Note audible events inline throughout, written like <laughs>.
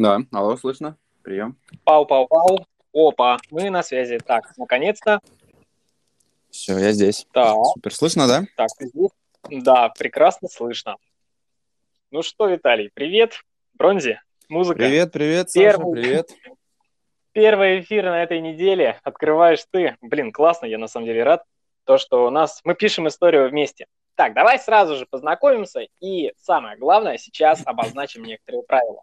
Да, алло, слышно? Прием. Пау-пау-пау. Опа, мы на связи. Так, наконец-то. Все, я здесь. Так, Супер, слышно, да? так, ты здесь? Да, прекрасно слышно. Ну что, Виталий, привет. Бронзи, музыка. Привет, привет, Саша, Первый. привет. <laughs> Первый эфир на этой неделе открываешь ты. Блин, классно, я на самом деле рад. То, что у нас... Мы пишем историю вместе. Так, давай сразу же познакомимся. И самое главное, сейчас обозначим некоторые правила.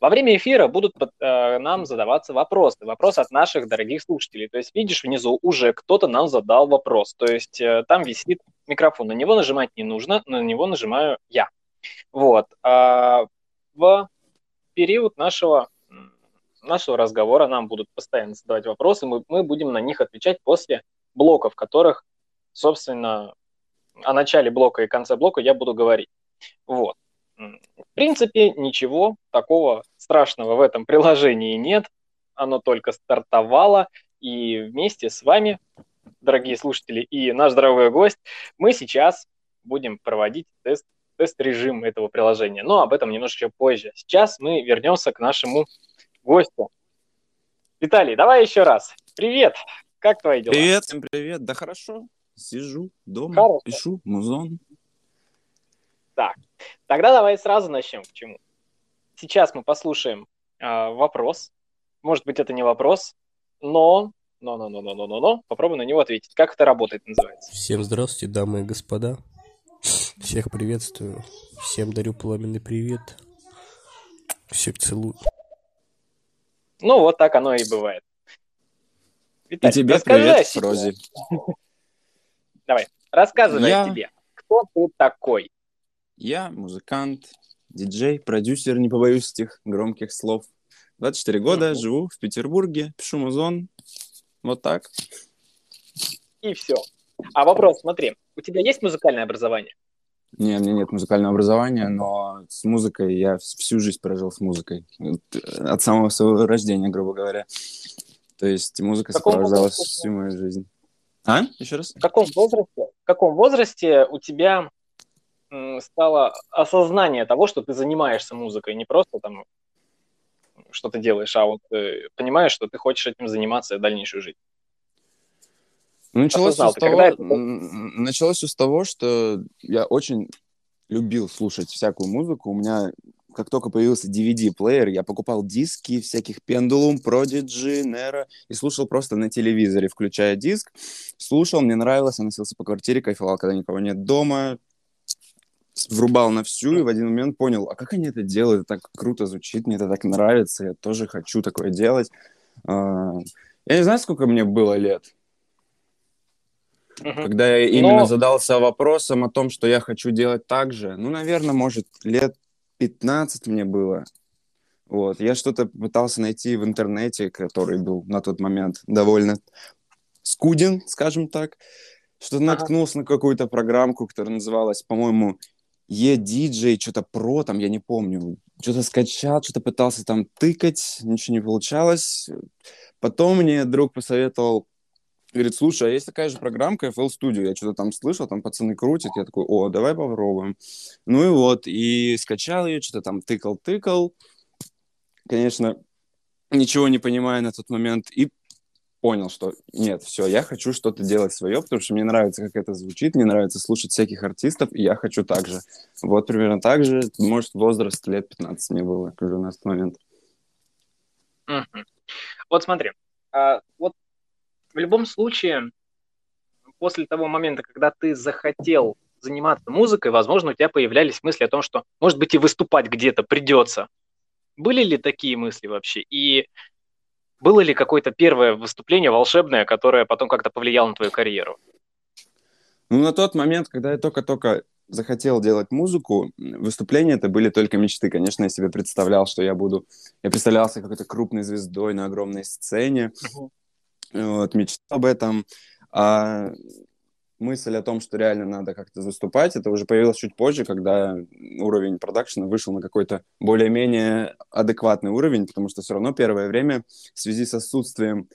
Во время эфира будут э, нам задаваться вопросы. Вопросы от наших дорогих слушателей. То есть, видишь, внизу уже кто-то нам задал вопрос. То есть, э, там висит микрофон. На него нажимать не нужно, на него нажимаю я. Вот. А в период нашего, нашего разговора нам будут постоянно задавать вопросы, мы, мы будем на них отвечать после блоков, которых, собственно, о начале блока и конце блока я буду говорить. Вот. В принципе, ничего такого страшного в этом приложении нет. Оно только стартовало, и вместе с вами, дорогие слушатели, и наш дорогой гость, мы сейчас будем проводить тест, тест-режим этого приложения. Но об этом немножечко позже. Сейчас мы вернемся к нашему гостю. Виталий, давай еще раз. Привет! Как твои дела? Привет, всем привет. Да хорошо, сижу дома, Хорошо. пишу музон. Тогда давай сразу начнем. К чему? Сейчас мы послушаем э, вопрос. Может быть, это не вопрос, но но, но, но, но, но, но, но. Попробуй на него ответить. Как это работает, называется? Всем здравствуйте, дамы и господа. Всех приветствую. Всем дарю пламенный привет. Всех целую. Ну, вот так оно и бывает. Виталий, и тебе привет, Фрози. Давай, рассказывай Я... тебе. Кто ты такой? Я музыкант, диджей, продюсер, не побоюсь этих громких слов. 24 года, Мгм. живу в Петербурге, пишу музон. Вот так. И все. А вопрос, смотри, у тебя есть музыкальное образование? Не, у меня нет музыкального образования, но с музыкой я вс- всю жизнь прожил с музыкой. Э, От самого своего рождения, грубо говоря. То есть музыка сопровождалась возрасте? всю мою жизнь. А? Еще раз? В каком возрасте, в каком возрасте у тебя стало осознание того, что ты занимаешься музыкой, не просто там что ты делаешь, а вот э, понимаешь, что ты хочешь этим заниматься в дальнейшую жизнь. Ну, началось Осознал с того, это началось с того, что я очень любил слушать всякую музыку. У меня, как только появился DVD-плеер, я покупал диски всяких Pendulum, Prodigy, Nero и слушал просто на телевизоре, включая диск. Слушал, мне нравилось, я носился по квартире, кайфовал, когда никого нет дома. Врубал на всю и в один момент понял, а как они это делают? Это так круто звучит, мне это так нравится, я тоже хочу такое делать. А, Я не знаю, сколько мне было лет, Мгм. когда я именно Но- задался вопросом о том, что я хочу делать так же, ну, наверное, может, лет 15 мне было. Вот. Я что-то пытался найти в интернете, который был на тот момент довольно скуден, скажем так. Что-то Ага. наткнулся на какую-то программку, которая называлась, по-моему, E-DJ, что-то про, там, я не помню. Что-то скачал, что-то пытался там тыкать, ничего не получалось. Потом мне друг посоветовал Говорит, слушай, а есть такая же программка FL Studio, я что-то там слышал, там пацаны крутят, я такой, о, давай попробуем. Ну и вот, и скачал ее, что-то там тыкал-тыкал, конечно, ничего не понимая на тот момент, и понял, что нет, все, я хочу что-то делать свое, потому что мне нравится, как это звучит, мне нравится слушать всяких артистов, и я хочу так же. Вот примерно так же, может, возраст лет 15 мне было уже на тот момент. Вот смотри, а, вот в любом случае, после того момента, когда ты захотел заниматься музыкой, возможно, у тебя появлялись мысли о том, что, может быть, и выступать где-то придется. Были ли такие мысли вообще? И было ли какое-то первое выступление волшебное, которое потом как-то повлияло на твою карьеру? Ну, на тот момент, когда я только-только захотел делать музыку, выступления это были только мечты. Конечно, я себе представлял, что я буду... Я представлялся какой-то крупной звездой на огромной сцене. Мгм. Вот, мечтал об этом. А мысль о том, что реально надо как-то выступать, это уже появилось чуть позже, когда уровень продакшена вышел на какой-то более-менее адекватный уровень, потому что все равно первое время в связи с отсутствием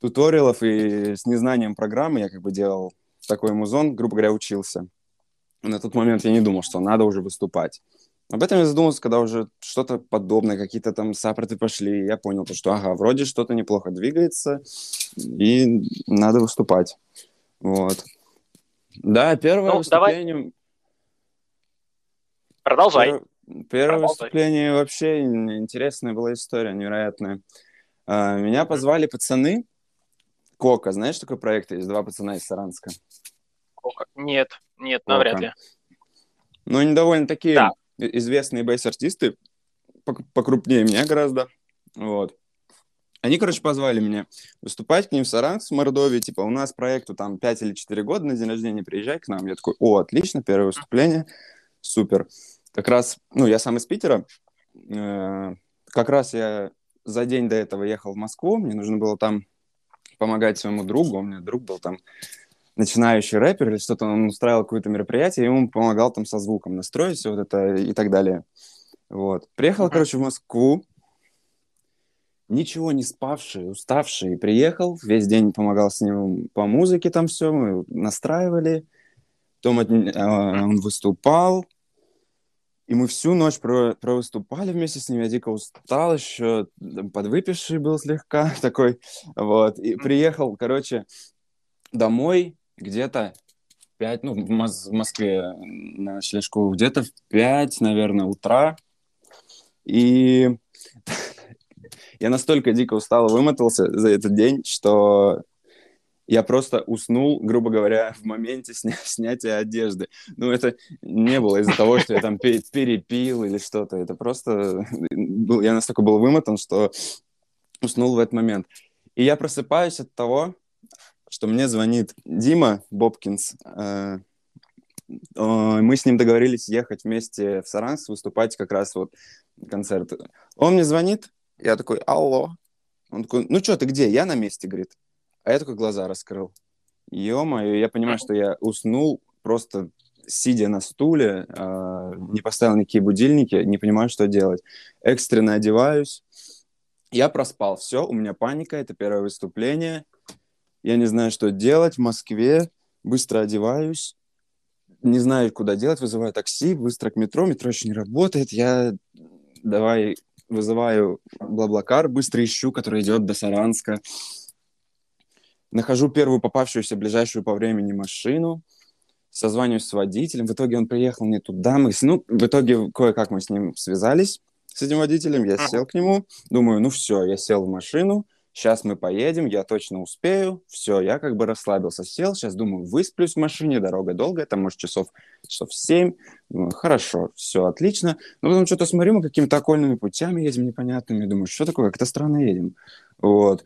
туториалов и с незнанием программы я как бы делал такой музон, грубо говоря, учился. На тот момент я не думал, что надо уже выступать. Об этом я задумался, когда уже что-то подобное, какие-то там саппорты пошли, я понял, что ага, вроде что-то неплохо двигается, и надо выступать. Вот. Да, первое Ну, выступление... давай. Продолжай. Первое, первое Продолжай. выступление вообще ин- интересная была история, невероятная. А, Меня позвали пацаны, Кока, знаешь, такой проект есть? Два пацана из Саранска. Сколько? Нет, нет, навряд Сколько? ли. Ну, они довольно такие Да. известные бейс-артисты, пок- покрупнее меня гораздо. Вот. Они, короче, позвали меня выступать к ним в Саранск, в Мордовии. Типа, у нас проекту там 5 или 4 года на день рождения, приезжай к нам. Я такой, о, отлично, первое выступление, супер. Как раз, ну, я сам из Питера. Э, Как раз я за день до этого ехал в Москву. Мне нужно было там помогать своему другу. У меня друг был там начинающий рэпер или что-то, он устраивал какое-то мероприятие, и ему помогал там со звуком настроить все вот это и так далее. Вот. Приехал, короче, в Москву, ничего не спавший, уставший, приехал, весь день помогал с ним по музыке там все, мы настраивали, потом от- э, он выступал, и мы всю ночь про, провыступали вместе с ним, я дико устал, еще подвыпивший был слегка <laughs> такой, вот, и приехал, короче, домой где-то в 5, ну, в, Мос- в Москве на ночлежку, где-то в 5, наверное, утра. И я настолько дико устал и вымотался за этот день, что я просто уснул, грубо говоря, в моменте сня- <laughs> снятия одежды. Ну, это не было из-за того, что я там пе- перепил или что-то. Это просто... был- Я настолько был вымотан, что уснул в этот момент. И я просыпаюсь от того, что мне звонит Дима Бобкинс. Э, э, Мы с ним договорились ехать вместе в Саранск, выступать как раз вот концерт. Он мне звонит, я такой, алло. Он такой, ну что, ты где? Я на месте, говорит. А я только глаза раскрыл. Ё-моё, я понимаю, что я уснул просто сидя на стуле, э, не поставил никакие будильники, не понимаю, что делать. Экстренно одеваюсь. Я проспал. Все, у меня паника, это первое выступление. Я не знаю, что делать в Москве. Быстро одеваюсь. Не знаю, куда делать. Вызываю такси, быстро к метро. Метро еще не работает. Я давай вызываю Блаблакар, быстро ищу, который идет до Саранска. Нахожу первую попавшуюся, ближайшую по времени машину. Созваниваюсь с водителем. В итоге он приехал не туда. Мы, с- ну, в итоге кое-как мы с ним связались, с этим водителем. Я сел к нему. Думаю, ну все, я сел в машину. Сейчас мы поедем, я точно успею. Все, я как бы расслабился, сел. Сейчас думаю, высплюсь в машине, дорога долгая, там, может, часов, часов 7. Думаю, хорошо, все, отлично. Но потом что-то смотрю, мы какими-то окольными путями едем непонятными. Думаю, что такое, как-то странно едем. Вот.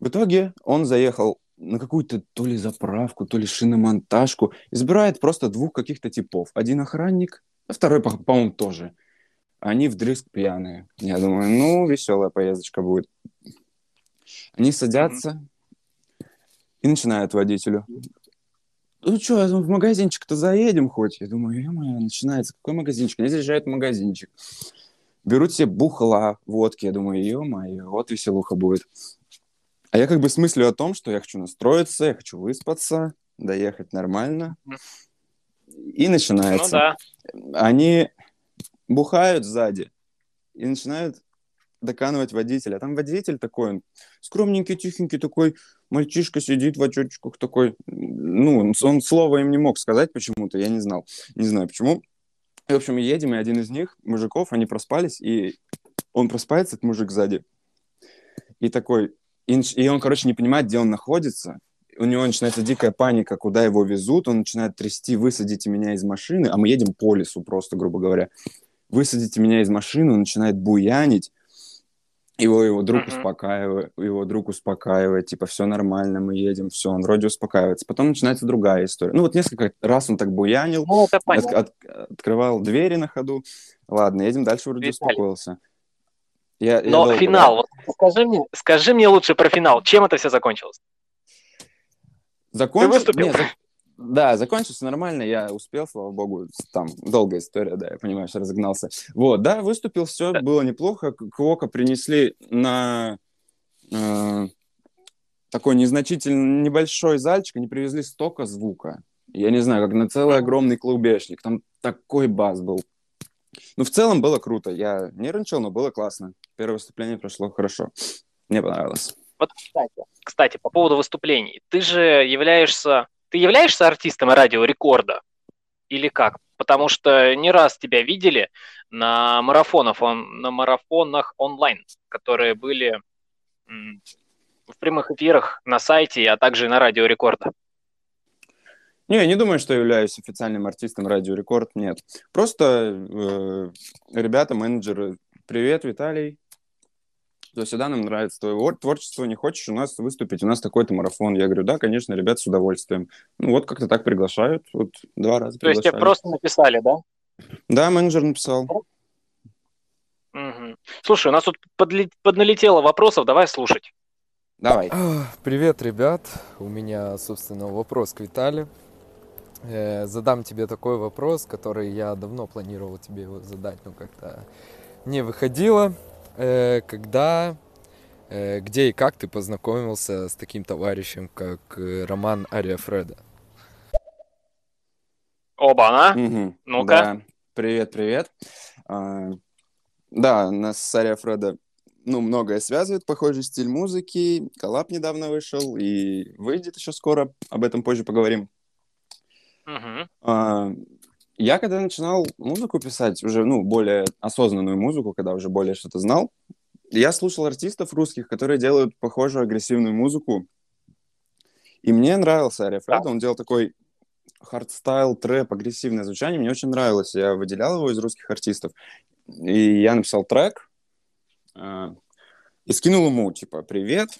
В итоге он заехал на какую-то то ли заправку, то ли шиномонтажку. И собирает просто двух каких-то типов. Один охранник, а второй, по- по-моему, тоже. Они вдрызг пьяные. Я думаю, ну, веселая поездочка будет. Они садятся и начинают водителю. Ну что, в магазинчик-то заедем хоть? Я думаю, ё начинается. Какой магазинчик? Они заезжают в магазинчик. Берут себе бухла, водки. Я думаю, ё-моё, вот веселуха будет. А я как бы с мыслью о том, что я хочу настроиться, я хочу выспаться, доехать нормально. И начинается Ну да. они бухают сзади и начинают доканывать водителя. А там водитель такой, он скромненький, тихенький такой, мальчишка сидит в очочках такой. Ну, он, слова им не мог сказать почему-то, я не знал. Не знаю почему. И, в общем, едем, и один из них, мужиков, они проспались, и он просыпается, этот мужик сзади, и такой, и он, короче, не понимает, где он находится. У него начинается дикая паника, куда его везут, он начинает трясти, высадите меня из машины, а мы едем по лесу просто, грубо говоря. Высадите меня из машины, он начинает буянить, его, его друг Мгм. успокаивает, его друг успокаивает, типа, все нормально, мы едем, все, он вроде успокаивается. Потом начинается другая история. Ну, вот несколько раз он так буянил, Ну, от- от- открывал двери на ходу. Ладно, едем дальше, вроде Виталий. успокоился. Я, я Но долго, финал, вот скажи мне, скажи мне лучше про финал. Чем это все закончилось? Закончил... выступил? Не, зак- Да, закончился нормально, я успел, слава богу, там долгая история, да, я понимаю, что разогнался. Вот, да, выступил, все Да. было неплохо. Квока принесли на э, такой незначительный небольшой зальчик, они привезли столько звука. Я не знаю, как на целый огромный клубешник. Там такой бас был. Ну, в целом было круто. Я нервничал, но было классно. Первое выступление прошло хорошо. Мне понравилось. Вот, кстати, кстати, по поводу выступлений. Ты же являешься... Ты являешься артистом радио рекорда? Или как? Потому что не раз тебя видели на марафонах, он, на марафонах онлайн, которые были в прямых эфирах на сайте, а также на радио рекорда. Не, я не думаю, что являюсь официальным артистом Радио Рекорд, нет. Просто э, ребята, менеджеры, привет, Виталий, то сюда нам нравится твое творчество, не хочешь у нас выступить, у нас такой-то марафон. Я говорю, да, конечно, ребят, с удовольствием. Ну вот как-то так приглашают, вот два раза То есть тебе просто написали, да? Да, менеджер написал. Угу. Слушай, у нас тут подле... подналетело вопросов, давай слушать. Давай. Привет, ребят. У меня, собственно, вопрос к Виталию. Э, задам тебе такой вопрос, который я давно планировал тебе его задать, но как-то не выходило. Э, когда, э, где и как ты познакомился с таким товарищем, как Роман Ариафреда? Оба-на! Угу. Ну-ка. Да. Привет, привет. А, да, нас с Ария Фредом ну, многое связывает, похожий стиль музыки. Коллаб недавно вышел и выйдет еще скоро. Об этом позже поговорим. Угу. Я когда начинал музыку писать, уже, ну, более осознанную музыку, когда уже более что-то знал, я слушал артистов русских, которые делают похожую агрессивную музыку. И мне нравился Ария Фред, он делал такой хардстайл, трэп, агрессивное звучание, мне очень нравилось. Я выделял его из русских артистов. И я написал трек э, и скинул ему, типа, привет,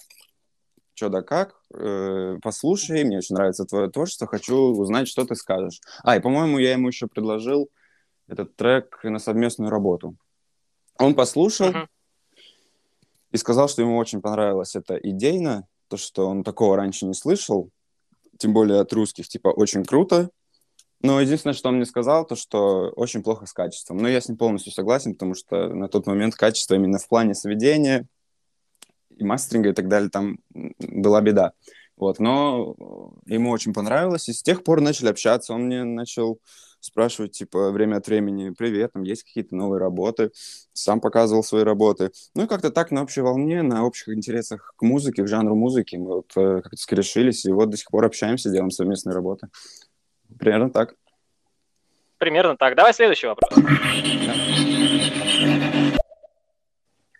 что да как, э, послушай, мне очень нравится твое творчество, хочу узнать, что ты скажешь. А, и, по-моему, я ему еще предложил этот трек на совместную работу. Он послушал uh-huh. и сказал, что ему очень понравилось это идейно, то, что он такого раньше не слышал, тем более от русских, типа, очень круто. Но единственное, что он мне сказал, то, что очень плохо с качеством. Но я с ним полностью согласен, потому что на тот момент качество именно в плане сведения и мастеринга и так далее, там была беда. Вот, но ему очень понравилось, и с тех пор начали общаться. Он мне начал спрашивать, типа, время от времени, привет, там есть какие-то новые работы, сам показывал свои работы. Ну и как-то так на общей волне, на общих интересах к музыке, к жанру музыки мы вот э, как-то скорешились, и вот до сих пор общаемся, делаем совместные работы. Примерно так. Примерно так. Давай следующий вопрос.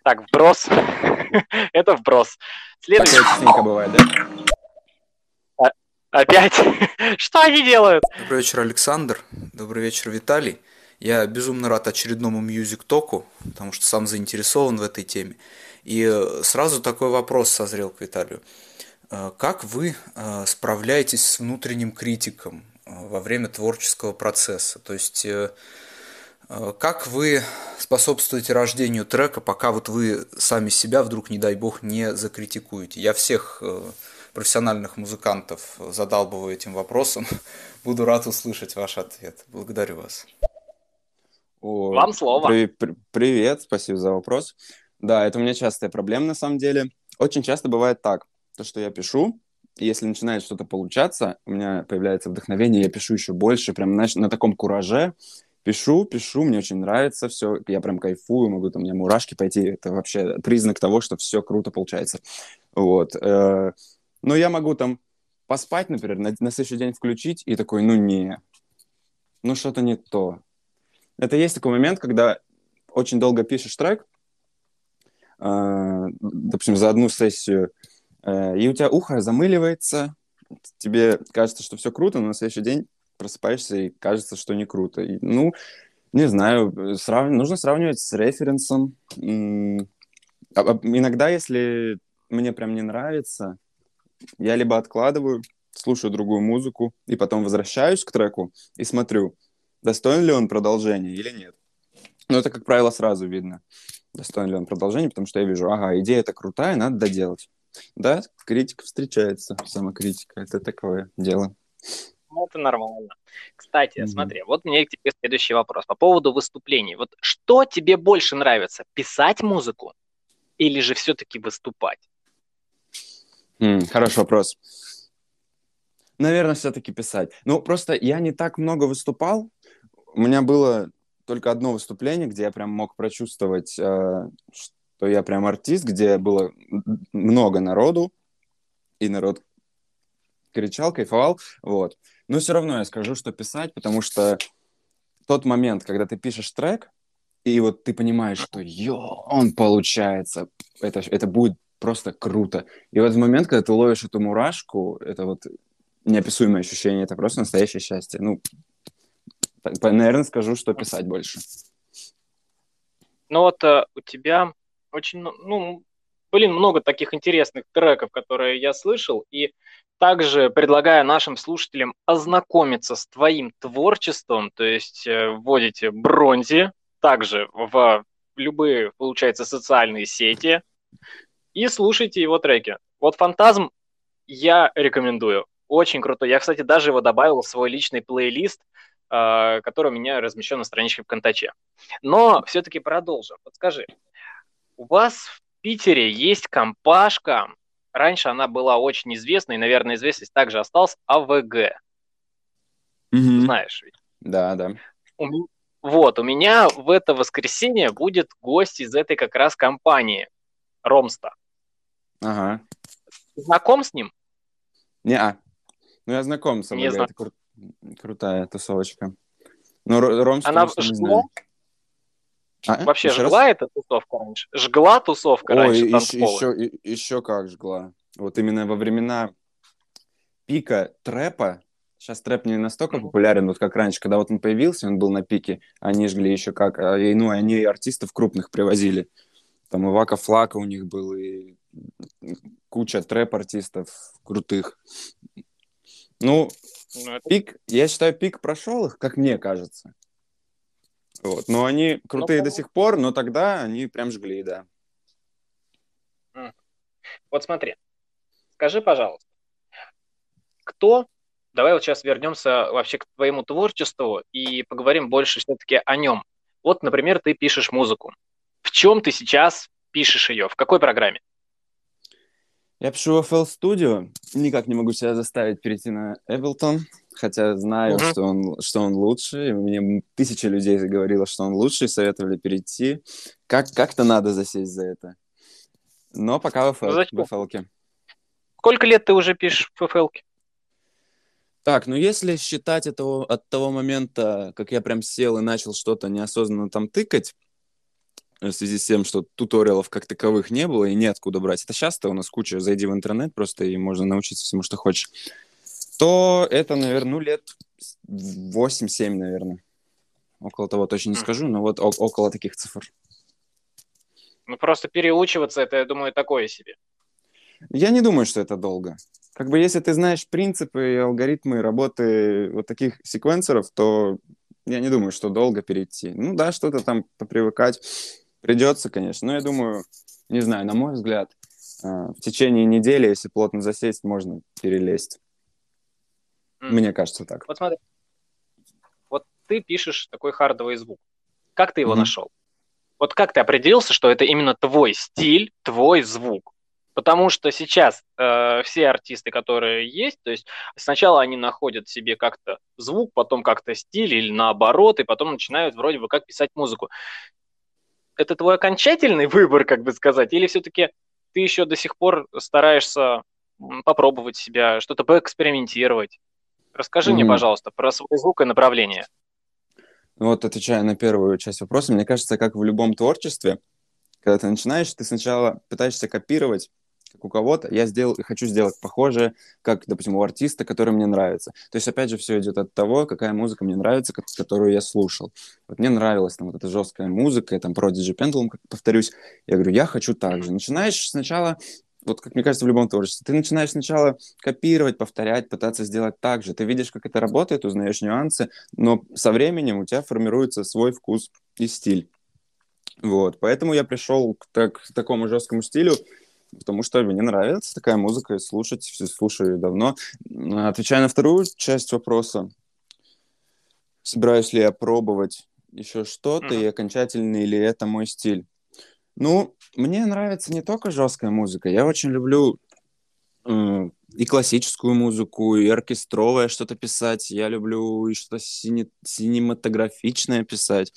Так, вброс. <laughs> Это вброс. Следующий. Частенько бывает, да? А, опять? <laughs> Что они делают? Добрый вечер, Александр. Добрый вечер, Виталий. Я безумно рад очередному мьюзик-току, потому что сам заинтересован в этой теме. И э, сразу такой вопрос созрел к Виталию. Э, как вы э, справляетесь с внутренним критиком во время творческого процесса? То есть как вы способствуете рождению трека, пока вот вы сами себя вдруг, не дай бог, не закритикуете? Я всех э, профессиональных музыкантов задалбываю этим вопросом. <laughs> Буду рад услышать ваш ответ. Благодарю вас. О, Вам слово. При, при, привет, спасибо за вопрос. Да, это у меня частая проблема на самом деле. Очень часто бывает так, то, что я пишу, и если начинает что-то получаться, у меня появляется вдохновение, я пишу еще больше, прям знаешь, на таком кураже, пишу, пишу, мне очень нравится все, я прям кайфую, могу там, у меня мурашки пойти, это вообще признак того, что все круто получается. Вот. Э, но я могу там поспать, например, на, на следующий день включить и такой, ну не, ну что-то не то. Это есть такой момент, когда очень долго пишешь трек, э, допустим, за одну сессию, э, и у тебя ухо замыливается, тебе кажется, что все круто, но на следующий день просыпаешься и кажется, что не круто. И, ну, не знаю, срав... нужно сравнивать с референсом. А, а, иногда, если мне прям не нравится, я либо откладываю, слушаю другую музыку, и потом возвращаюсь к треку и смотрю, достоин ли он продолжения или нет. Но это, как правило, сразу видно, достоин ли он продолжения, потому что я вижу, ага, идея это крутая, надо доделать. Да, критика встречается, самокритика, это такое дело. Ну, это нормально. Кстати, mm-hmm. смотри, вот мне к тебе следующий вопрос по поводу выступлений. Вот что тебе больше нравится, писать музыку или же все-таки выступать? Mm, хороший вопрос. Наверное, все-таки писать. Ну, просто я не так много выступал. У меня было только одно выступление, где я прям мог прочувствовать, э, что я прям артист, где было много народу, и народ кричал, кайфовал, вот. Но все равно я скажу, что писать, потому что тот момент, когда ты пишешь трек, и вот ты понимаешь, что йо, он получается, это, это будет просто круто. И в этот момент, когда ты ловишь эту мурашку, это вот неописуемое ощущение, это просто настоящее счастье. Ну, наверное, скажу, что писать больше. Ну вот uh, у тебя очень, ну, блин, много таких интересных треков, которые я слышал, и также предлагаю нашим слушателям ознакомиться с твоим творчеством, то есть э, вводите Бронзи, также в любые, получается, социальные сети, и слушайте его треки. Вот «Фантазм» я рекомендую. Очень крутой. Я, кстати, даже его добавил в свой личный плейлист, э, который у меня размещен на страничке ВКонтаче. Но все-таки продолжим. Вот скажи, у вас в Питере есть компашка, раньше она была очень известной, и, наверное, известность также осталась, АВГ. Мгм. Знаешь ведь? Да, да. У Вот, у меня в это воскресенье будет гость из этой как раз компании, Ромста. Ага. Знаком с ним? Не-а. Ну, я знаком с АВГ, знак- это кру- крутая тусовочка. Но Ро- Ромс, Она жгла? знаю. А? Вообще Еще раз? жгла эта тусовка раньше? Жгла тусовка Ой, раньше еще, еще, еще как жгла. Вот именно во времена пика трэпа, сейчас трэп не настолько популярен, вот как раньше, когда вот он появился, он был на пике, они жгли еще как, а, ну, они артистов крупных привозили. Там и Вака Флака у них был, и куча трэп-артистов крутых. Ну, Ну, это- пик, я считаю, пик прошел их, как мне кажется. Вот. Но они крутые Ну, до сих пор, но тогда они прям жгли, да. Вот смотри, скажи, пожалуйста, кто, давай вот сейчас вернемся вообще к твоему творчеству и поговорим больше все-таки о нем. Вот, например, ты пишешь музыку. В чем ты сейчас пишешь ее? В какой программе? Я пишу в FL Studio, никак не могу себя заставить перейти на Ableton, хотя знаю, Мгм. что, он, что он лучше, мне тысяча людей говорило, что он лучше, и советовали перейти. Как, как-то надо засесть за это. Но пока в Ну, FL-ке. Сколько лет ты уже пишешь в FL? Так, ну если считать этого, от того момента, как я прям сел и начал что-то неосознанно там тыкать, в связи с тем, что туториалов как таковых не было и неоткуда брать. Это сейчас-то у нас куча, зайди в интернет просто, и можно научиться всему, что хочешь. То это, наверное, ну, лет 8-7, наверное. Около того точно не скажу, но вот около таких цифр. Ну, просто переучиваться, это, я думаю, такое себе. Я не думаю, что это долго. Как бы если ты знаешь принципы и алгоритмы работы вот таких секвенсоров, то я не думаю, что долго перейти. Ну да, что-то там попривыкать придется, конечно. Но я думаю, не знаю, на мой взгляд, э, в течение недели, если плотно засесть, можно перелезть. М. Мне кажется так. Вот смотри, вот ты пишешь такой хардовый звук. Как ты его Мгм. нашел? Вот как ты определился, что это именно твой стиль, твой звук? Потому что сейчас э, все артисты, которые есть, то есть сначала они находят себе как-то звук, потом как-то стиль или наоборот, и потом начинают вроде бы как писать музыку. Это твой окончательный <laughs> выбор, как бы сказать, или все-таки ты еще до сих пор стараешься попробовать себя, что-то поэкспериментировать? Расскажи мне, Мгм. пожалуйста, про свой звук и направление. Вот отвечая на первую часть вопроса, мне кажется, как в любом творчестве, когда ты начинаешь, ты сначала пытаешься копировать как у кого-то, я сделал, хочу сделать похожее, как, допустим, у артиста, который мне нравится. То есть, опять же, все идет от того, какая музыка мне нравится, ко- которую я слушал. Вот мне нравилась там вот эта жесткая музыка, я там Prodigy Pendulum, как повторюсь, я говорю, я хочу так же. Начинаешь сначала, вот как мне кажется, в любом творчестве, ты начинаешь сначала копировать, повторять, пытаться сделать так же. Ты видишь, как это работает, узнаешь нюансы, но со временем у тебя формируется свой вкус и стиль. Вот, поэтому я пришел к, так- к такому жесткому стилю, потому что мне нравится такая музыка, и слушать, все слушаю давно. Отвечая на вторую часть вопроса, собираюсь ли я пробовать еще что-то, Мгм. и окончательный ли это мой стиль? Ну, мне нравится не только жесткая музыка, я очень люблю м, и классическую музыку, и оркестровое что-то писать. Я люблю и что-то сине- синематографичное писать.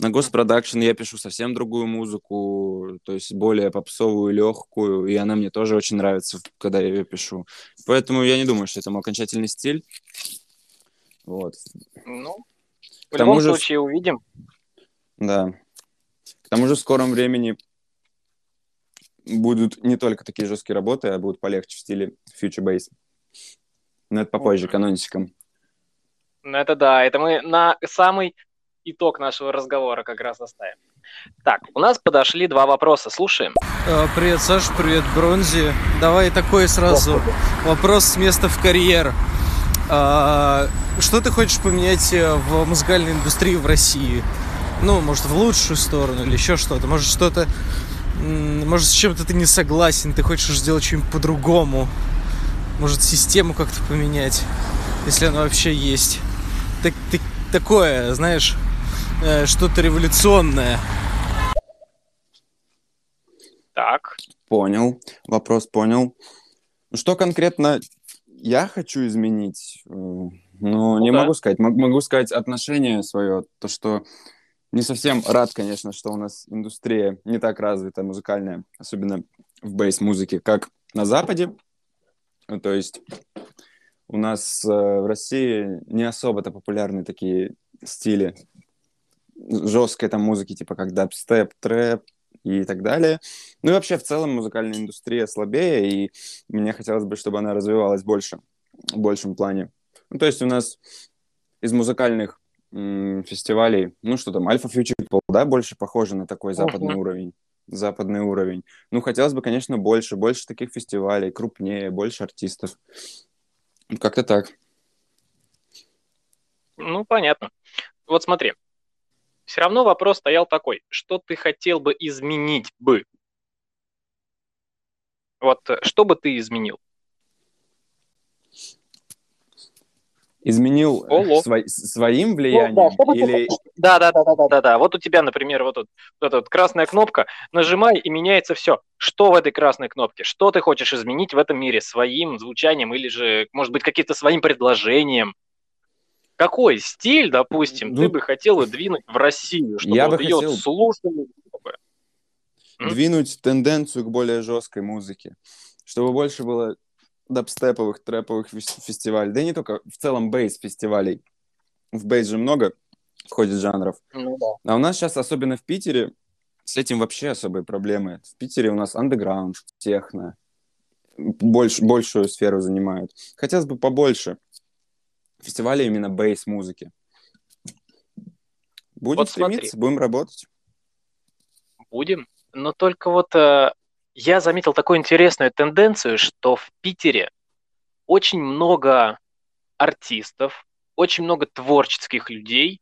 На госпродакшн я пишу совсем другую музыку, то есть более попсовую, легкую, и она мне тоже очень нравится, когда я ее пишу. Поэтому я не думаю, что это мой окончательный стиль. Вот. Ну, в любом же- случае увидим. Да. К тому же в скором времени будут не только такие жесткие работы, а будут полегче в стиле Future Bass. Но это попозже, канончиком. Ну, это да, это мы на самый итог нашего разговора как раз оставим. Так, у нас подошли два вопроса, слушаем. Э, Привет, Саш, привет, Бронзи. Давай такой сразу вопрос с места в карьер. А, Что ты хочешь поменять э, в музыкальной индустрии в России? Ну, может, в лучшую сторону или еще что-то. Может, что-то... Может, с чем-то ты не согласен, ты хочешь сделать что-нибудь по-другому. Может, систему как-то поменять, если она вообще есть. Так, ты- такое, знаешь, э, что-то революционное. Так, Понял. Вопрос понял. Ну, Что конкретно я хочу изменить? Э, Ну, не да. могу сказать. Мог- Могу сказать отношение свое. То, что не совсем рад, конечно, что у нас индустрия не так развита музыкальная, особенно в бейс-музыке, как на Западе. То есть у нас э, в России не особо-то популярны такие стили жесткой там музыки, типа как дабстеп, трэп и так далее. Ну и вообще в целом музыкальная индустрия слабее, и мне хотелось бы, чтобы она развивалась больше, в большем плане. Ну, то есть у нас из музыкальных фестивалей, ну что там, Альфа Future People, да, больше похоже на такой западный Мгм. уровень. Западный уровень. Ну, хотелось бы, конечно, больше, больше таких фестивалей, крупнее, больше артистов. Как-то так. ну понятно. Вот смотри, все равно вопрос стоял такой, что ты хотел бы изменить бы? Вот э, что бы ты изменил? Изменил э, Ого. свой- с- своим влиянием да, ты или... Да, да, да, да, да, да, да. Вот у тебя, например, вот, тут, вот эта вот красная кнопка, нажимай и меняется все. Что в этой красной кнопке? Что ты хочешь изменить в этом мире своим звучанием или же, может быть, каким-то своим предложением? Какой стиль, допустим, ты Ну, бы хотел выдвинуть в Россию, чтобы я вот бы ее хотел- слушали? М? двинуть тенденцию к более жесткой музыке, чтобы больше было дабстеповых, трэповых фес- фестивалей, да и не только, в целом бейс-фестивалей. В бейс же много входит жанров. Ну да. А у нас сейчас, особенно в Питере, с этим вообще особые проблемы. В Питере у нас андеграунд, техно, больш, большую сферу занимают. Хотелось бы побольше фестивалей именно бейс-музыки. Будем Вот смотри. стремиться, будем работать. Будем. Но только вот э, я заметил такую интересную тенденцию, что в Питере очень много артистов, очень много творческих людей,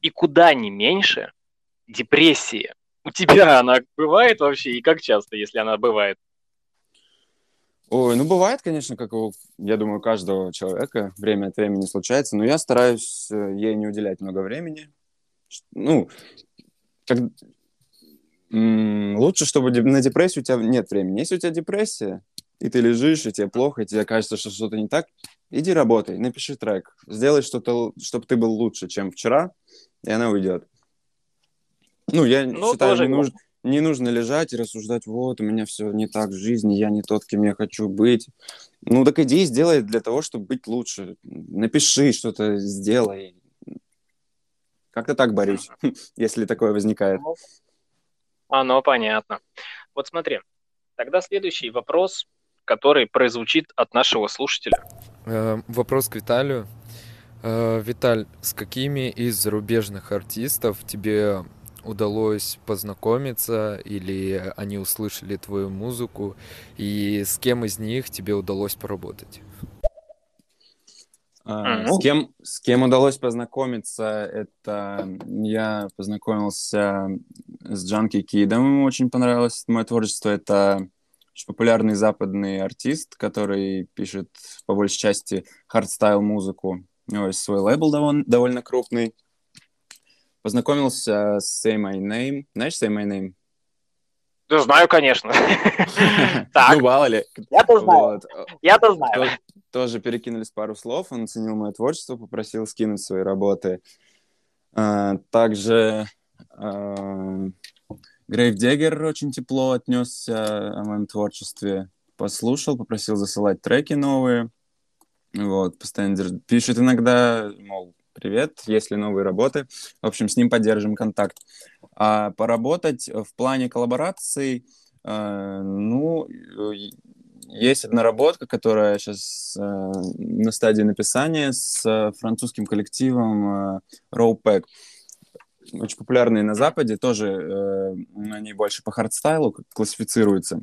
и куда не меньше депрессии. У тебя она бывает вообще, и как часто, если она бывает? Ой, ну бывает, конечно, как у, я думаю, каждого человека время от времени случается, но я стараюсь э, ей не уделять много времени. Ну, как... лучше, чтобы на депрессию у тебя нет времени. Если у тебя депрессия, и ты лежишь, и тебе плохо, и тебе кажется, что что-то не так, иди работай, напиши трек, сделай что-то, чтобы ты был лучше, чем вчера, и она уйдет. Ну, я Ну, считаю, тоже не, нужно, не нужно лежать и рассуждать, вот, у меня все не так в жизни, я не тот, кем я хочу быть. Ну, так иди и сделай для того, чтобы быть лучше. Напиши что-то, сделай. Как-то так борюсь, <laughs> если такое возникает. Оно понятно. Вот смотри, тогда следующий вопрос, который прозвучит от нашего слушателя. Э, Вопрос к Виталию. Э, Виталь, с какими из зарубежных артистов тебе удалось познакомиться или они услышали твою музыку и с кем из них тебе удалось поработать? Мгм. С кем, с кем удалось познакомиться, это я познакомился с Джанки Кидом, ему очень понравилось мое творчество. Это очень популярный западный артист, который пишет по большей части хардстайл музыку. У него есть свой лейбл довольно, довольно крупный. Познакомился с Say My Name. Знаешь Say My Name? Да знаю, конечно. <laughs> Так, Ну, мало ли. я-то знаю, я-то знаю. То- Тоже перекинулись пару слов. Он оценил мое творчество, попросил скинуть свои работы. А, Также Грейв Деггер очень тепло отнесся о моем творчестве. Послушал, попросил засылать треки новые. Вот, постоянно пишет иногда, мол, привет, есть ли новые работы. В общем, с ним поддержим контакт. А поработать в плане коллабораций, э, ну, есть одна работа, которая сейчас э, на стадии написания с французским коллективом э, Rowpack. Очень популярные на Западе, тоже э, они больше по хардстайлу классифицируются.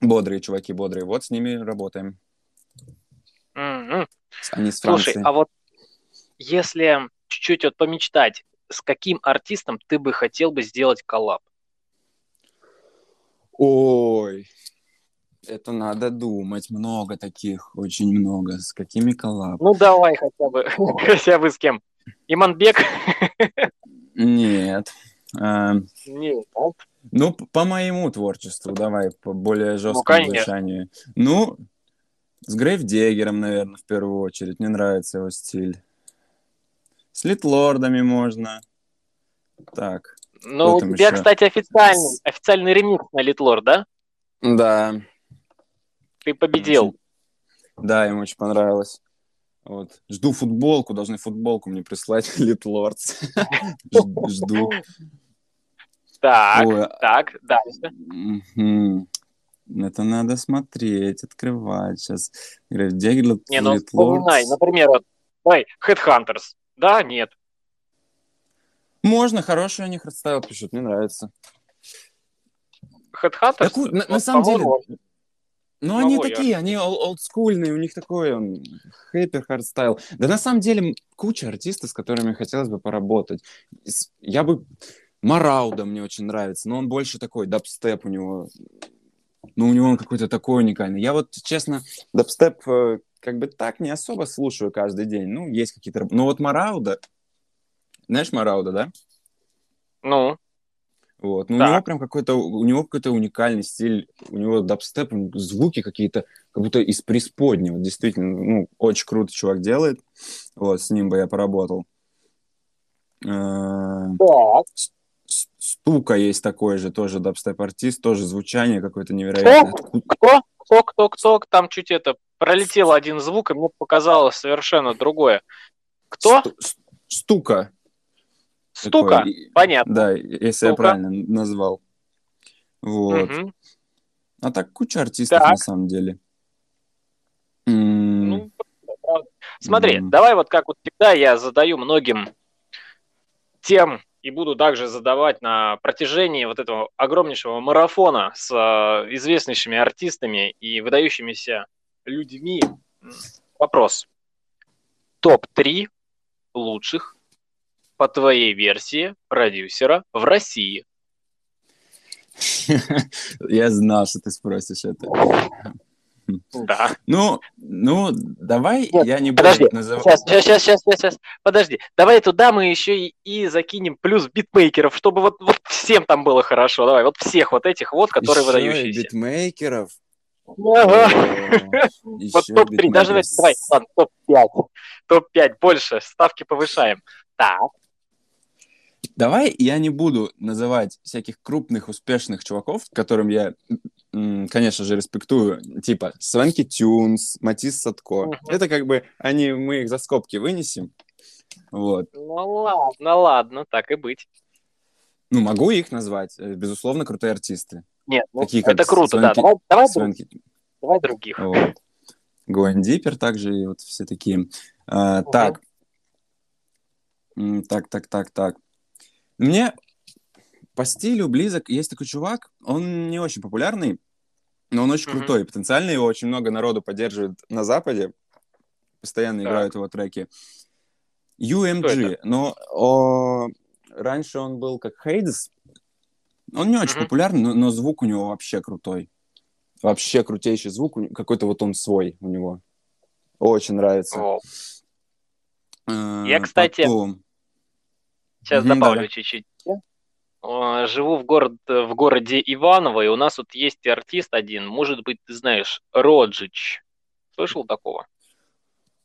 Бодрые чуваки, бодрые. Вот с ними работаем. Мгм. Они с Слушай, Франции. а вот если чуть-чуть вот помечтать, с каким артистом ты бы хотел бы сделать коллаб? Ой, это надо думать. Много таких, очень много. С какими коллаб? Ну давай хотя бы, <laughs> хотя бы с кем? Иманбек? Нет. А, Нет. Ну, п- по моему творчеству, давай, по более жесткому конечно. звучанию. Ну, с Грейв Деггером, наверное, в первую очередь. Мне нравится его стиль. С Литлордами можно. Так, Ну, у тебя, еще? кстати, официальный, официальный ремикс на Литлор, да? да. Ты победил. Да, ему очень понравилось. Вот. Жду футболку, должны футболку мне прислать <laughs> Литлордс. <laughs> Жду. Так, Ой, так, дальше. Это надо смотреть, открывать сейчас. Не, ну вспоминай, например, вот, давай, Headhunters. Да, нет. Можно, хороший у них расставил, пишут, мне нравится. Headhunters, вот, на, самом деле, ну они такие, они ол- олдскульные, у них такой он, хэппи хардстайл. Да на самом деле куча артистов, с которыми хотелось бы поработать. Я бы... Марауда мне очень нравится, но он больше такой, дабстеп у него. Ну, у него он какой-то такой уникальный. Я вот, честно, дабстеп э, как бы так не особо слушаю каждый день. Ну, есть какие-то... Ну, вот Марауда... Знаешь Марауда, да? Ну, Вот. Ну, у Так. него прям какой-то, у него какой-то уникальный стиль, у него дабстеп, звуки какие-то, как будто из преисподнего. Действительно, ну, очень круто чувак делает. Вот, с ним бы я поработал. Э, так. Стука есть такой же, тоже дабстеп-артист, тоже звучание какое-то невероятное. Отку- Кто? Кто, кто, кто? Там чуть это, пролетел один звук, и мне показалось совершенно другое. Кто? Стука. Стука? такой. И- Понятно. Да, если я Стука. правильно назвал. Вот. Мгм. А так куча артистов Так. на самом деле. Ну. Смотри, М. давай вот как вот всегда я задаю многим тем и буду также задавать на протяжении вот этого огромнейшего марафона с э, известнейшими артистами и выдающимися людьми вопрос. Топ-3 лучших, по твоей версии, продюсера в России. <laughs> Я знал, что ты спросишь это. Да. Ну, ну, давай Нет, я не буду подожди, называть... Сейчас, сейчас, сейчас, сейчас, сейчас. Подожди. Давай туда мы еще и, и закинем плюс битмейкеров, чтобы вот, вот всем там было хорошо. Давай, вот всех вот этих вот, которые Ещё и выдающиеся. битмейкеров. Ага. <laughs> Вот ещё топ-3, даже давай, ладно, топ-5. Топ-5 больше, ставки повышаем. Так, Давай я не буду называть всяких крупных, успешных чуваков, которым я, конечно же, респектую, типа Свенки Тюнс, Матис Садко. Мгм. Это как бы, они, мы их за скобки вынесем. Вот. ну ладно, ладно, так и быть. Ну, могу их назвать. э, Безусловно, крутые артисты. Нет, ну, Такие, это круто, да. Свенки- Давай, давай, Свенки давай других. Вот. Гоэн Диппер также, и вот все такие. А, Так. М, Так, так, так, так. Мне по стилю близок есть такой чувак, он не очень популярный, но он очень Мгм. крутой. Потенциально его очень много народу поддерживает на Западе. Постоянно Так. играют его треки. UMG, но о, раньше он был как Хейдес. Он не очень Мгм. популярный, но, но звук у него вообще крутой. Вообще крутейший звук, какой-то вот он свой у него. Очень нравится. Э, Я, кстати, потом- Сейчас добавлю чуть-чуть. живу в, город, в городе Иваново, и у нас вот есть артист один, может быть, ты знаешь, Роджич. Слышал такого?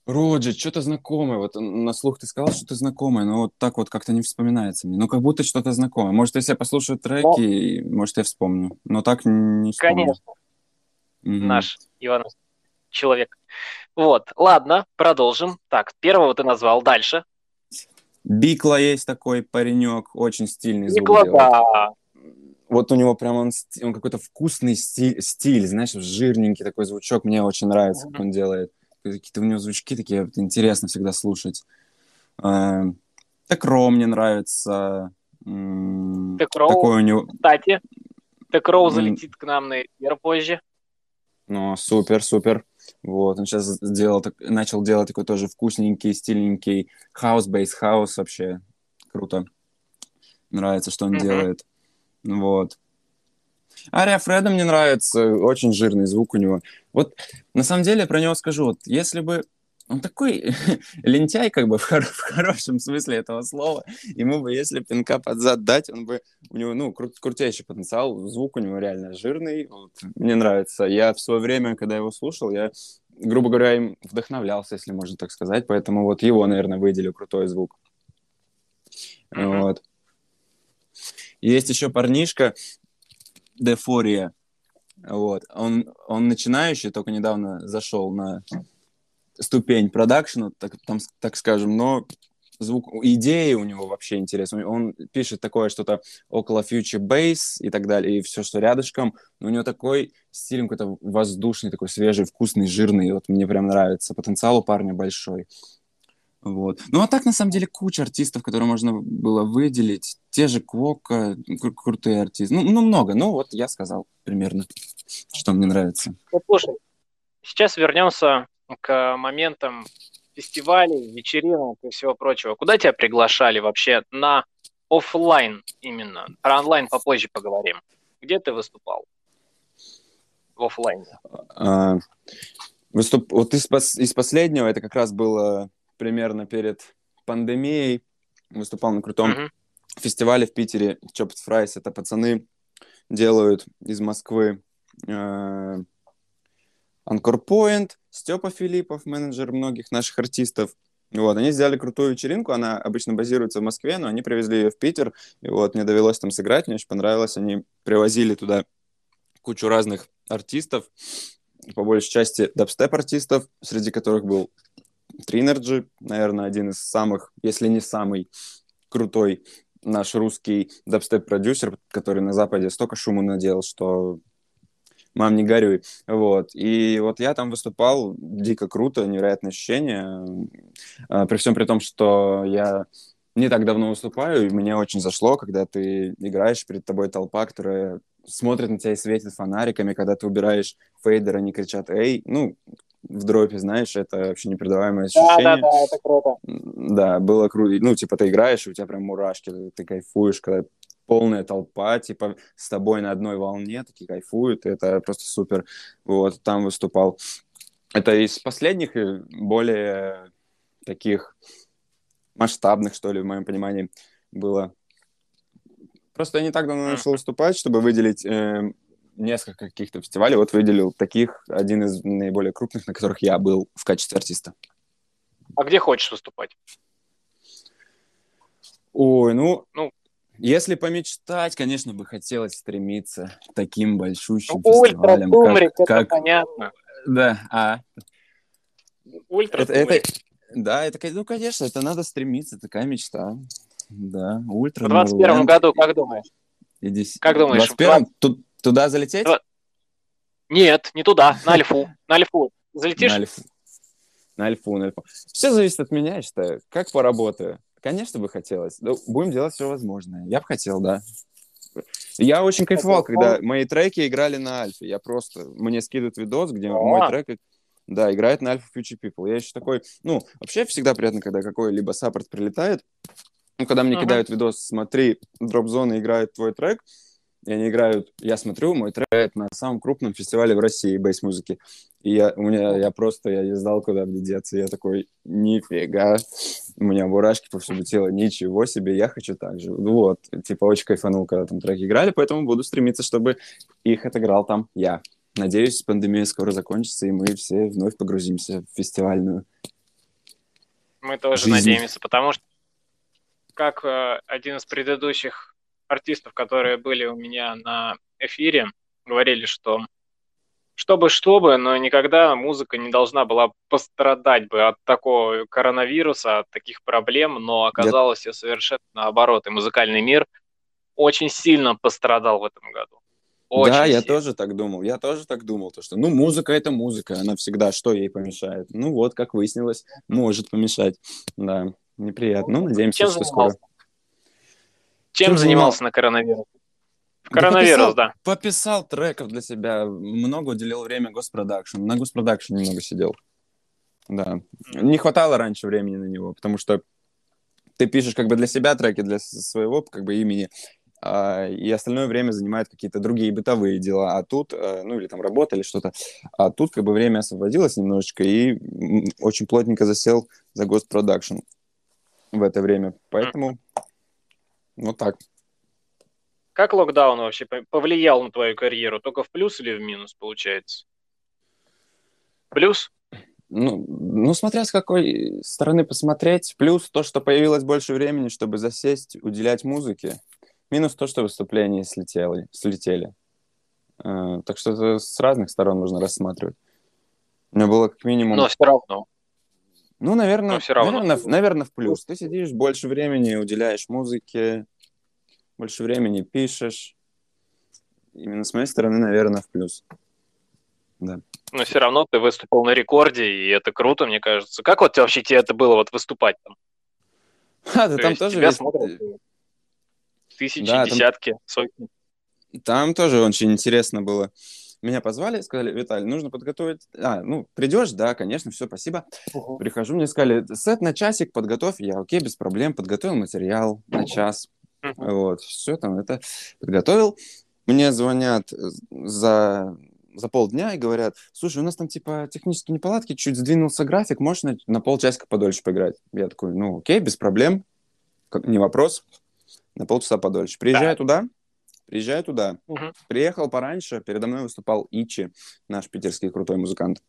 Роджи, что-то знакомое. Вот на слух ты сказал, что-то знакомое, но вот так вот как-то не вспоминается мне. Ну, как будто что-то знакомое. Может, если я послушаю треки, но... может, я вспомню. Но так не вспомню. Конечно. Угу. Наш Иванов человек. Вот, ладно, продолжим. Так, первого ты назвал, дальше. Бикла есть такой паренек, очень стильный Бикла, да. Вот у него прям он, он какой-то вкусный стиль, стиль, знаешь, жирненький такой звучок. Мне очень нравится, mm-hmm. как он делает какие-то у него звучки такие, интересно всегда слушать. Так Ро мне нравится. Так Роу, такой у него... кстати, так Роу залетит к нам на эфир позже. Ну, супер, супер. Вот, он сейчас сделал, начал делать такой тоже вкусненький, стильненький хаус, bass house вообще. Круто. Нравится, что он mm-hmm. делает. Вот. Ария Фреда мне нравится, очень жирный звук у него. Вот на самом деле про него скажу, вот если бы он такой <laughs> лентяй, как бы в, хор- в хорошем смысле этого слова. Ему бы, если пинка под зад дать, он бы, у него, ну, кру- крутейший потенциал, звук у него реально жирный. Вот, мне нравится. Я в свое время, когда его слушал, я, грубо говоря, им вдохновлялся, если можно так сказать. Поэтому вот его, наверное, выделю крутой звук. Mm-hmm. Вот. Есть еще парнишка, Дефория. Вот. Он, он начинающий, только недавно зашел на ступень продакшена, так, там, так скажем, но звук, идеи у него вообще интересны. Он пишет такое что-то около future bass и так далее, и все, что рядышком. Но у него такой стиль какой-то воздушный, такой свежий, вкусный, жирный. Вот мне прям нравится. Потенциал у парня большой. Вот. Ну, а так, на самом деле, куча артистов, которые можно было выделить. Те же Квока, кру- крутые артисты. Ну, ну, много. Ну, вот я сказал примерно, что мне нравится. Ну, слушай, сейчас вернемся к моментам фестивалей, вечеринок и всего прочего. Куда тебя приглашали вообще на офлайн именно? Про онлайн попозже поговорим. Где ты выступал? В офлайне. А, выступ... Вот из, пос... из последнего, это как раз было примерно перед пандемией выступал на крутом mm-hmm. фестивале в Питере Chopped Fries. Это пацаны делают из Москвы э, Анкор Point, Степа Филиппов, менеджер многих наших артистов. Вот, они сделали крутую вечеринку, она обычно базируется в Москве, но они привезли ее в Питер, и вот мне довелось там сыграть, мне очень понравилось, они привозили туда кучу разных артистов, по большей части дабстеп-артистов, среди которых был Тринерджи, наверное, один из самых, если не самый крутой наш русский дабстеп-продюсер, который на Западе столько шума наделал, что мам, не горюй. Вот. И вот я там выступал, дико круто, невероятное ощущение. А, при всем при том, что я не так давно выступаю, и мне очень зашло, когда ты играешь, перед тобой толпа, которая смотрит на тебя и светит фонариками, когда ты убираешь фейдер, они кричат «Эй!» Ну, в дропе, знаешь, это вообще непередаваемое ощущение. Да, да, да, это круто. Да, было круто. Ну, типа, ты играешь, и у тебя прям мурашки, ты кайфуешь, когда полная толпа, типа, с тобой на одной волне, такие кайфуют, это просто супер. Вот, там выступал. Это из последних и более таких масштабных, что ли, в моем понимании, было. Просто я не так давно начал выступать, чтобы выделить э, несколько каких-то фестивалей. Вот выделил таких, один из наиболее крупных, на которых я был в качестве артиста. А где хочешь выступать? Ой, ну, ну если помечтать, конечно, бы хотелось стремиться к таким большущим ну, фестивалям. Ультра как, как... понятно. Да, а. Ультра это, это, Да, это, ну, конечно, это надо стремиться, такая мечта. Да, ультра. В 21 году, как думаешь? Иди... Как думаешь? В 21 тут Туда залететь? Нет, не туда, на Альфу. На Альфу. Залетишь? На Альфу. На Альфу, на Альфу. Все зависит от меня, я считаю. Как поработаю? Конечно бы хотелось. Ну, будем делать все возможное. Я бы хотел, да. Я очень кайфовал, когда мои треки играли на Альфе. Я просто... Мне скидывают видос, где мой трек... Да, играет на Alpha Future People. Я еще такой... Ну, вообще всегда приятно, когда какой-либо саппорт прилетает. Ну, когда мне uh-huh. кидают видос, смотри, дроп-зона играет твой трек, и они играют, я смотрю, мой трек на самом крупном фестивале в России бейс-музыки. И я, у меня, я просто, я не знал, куда мне деться. Я такой, нифига, у меня мурашки по всему телу, ничего себе, я хочу так же. Вот, типа, очень кайфанул, когда там треки играли, поэтому буду стремиться, чтобы их отыграл там я. Надеюсь, пандемия скоро закончится, и мы все вновь погрузимся в фестивальную Мы тоже Жизнь. надеемся, потому что, как э, один из предыдущих артистов, которые были у меня на эфире, говорили, что чтобы что бы, но никогда музыка не должна была пострадать бы от такого коронавируса, от таких проблем, но оказалось все совершенно наоборот. И музыкальный мир очень сильно пострадал в этом году. Очень да, я сильно. тоже так думал. Я тоже так думал, то, что, ну, музыка — это музыка, она всегда, что ей помешает? Ну, вот, как выяснилось, может помешать. Да, неприятно. Ну, надеемся, Чем что скоро. Чем Чем занимался на коронавирус? В Да коронавирус, пописал, да. Пописал треков для себя, много уделил время госпродакшн. На госпродакшн немного сидел. Да. Не хватало раньше времени на него, потому что ты пишешь как бы для себя треки, для своего как бы имени, а, и остальное время занимают какие-то другие бытовые дела, а тут, э, ну или там работа или что-то, а тут как бы время освободилось немножечко, и очень плотненько засел за госпродакшн в это время, поэтому вот так. Как локдаун вообще по- повлиял на твою карьеру? Только в плюс или в минус, получается? Плюс? Ну, ну, смотря с какой стороны посмотреть. Плюс то, что появилось больше времени, чтобы засесть, уделять музыке. Минус то, что выступления слетели. слетели. Э, так что это с разных сторон можно рассматривать. У меня было как минимум... Но все равно. Ну, наверное, но всё равно. наверное, в- наверное, в плюс. Ты сидишь, больше времени уделяешь музыке, больше времени пишешь. Именно с моей стороны, наверное, в плюс. Да. Но все равно ты выступил на рекорде, и это круто, мне кажется. Как вот вообще тебе это было вот выступать там? А, да То там есть тоже тебя весь- смотрят тысячи, Да, там- десятки, сотни. Там тоже очень интересно было. Меня позвали, сказали, Виталий, нужно подготовить... А, ну, придешь? Да, конечно, все, спасибо. Прихожу, мне сказали, сет на часик подготовь. Я, окей, без проблем, подготовил материал на час. Мгм. Вот, все там это подготовил. Мне звонят э, за, за полдня и говорят, слушай, у нас там типа технические неполадки, чуть сдвинулся график, можешь на, на полчасика подольше поиграть? Я такой, ну, окей, без проблем, как, не вопрос, на полчаса подольше. Приезжаю туда, приезжаю туда, Мгм. Приехал пораньше, передо мной выступал Ичи, наш питерский крутой музыкант.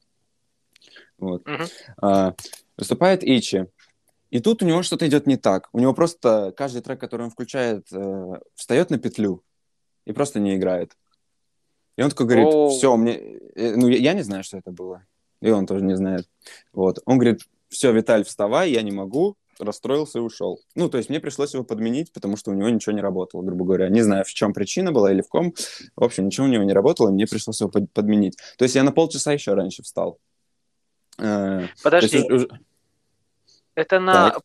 Вот. Мгм. А, выступает Ичи. И тут у него что-то идет не так. У него просто каждый трек, который он включает, э, встает на петлю и просто не играет. И он такой говорит, О. все, мне... э, Ну, я, я не знаю, что это было. И он тоже не знает. Вот. Он говорит, все, Виталь, вставай, я не могу. Расстроился и ушел. Ну, то есть мне пришлось его подменить, потому что у него ничего не работало, грубо говоря. Не знаю, в чем причина была или в ком. В общем, ничего у него не работало, и мне пришлось его под- подменить. То есть я на полчаса еще раньше встал. Э, Подожди, есть уже- это на Так.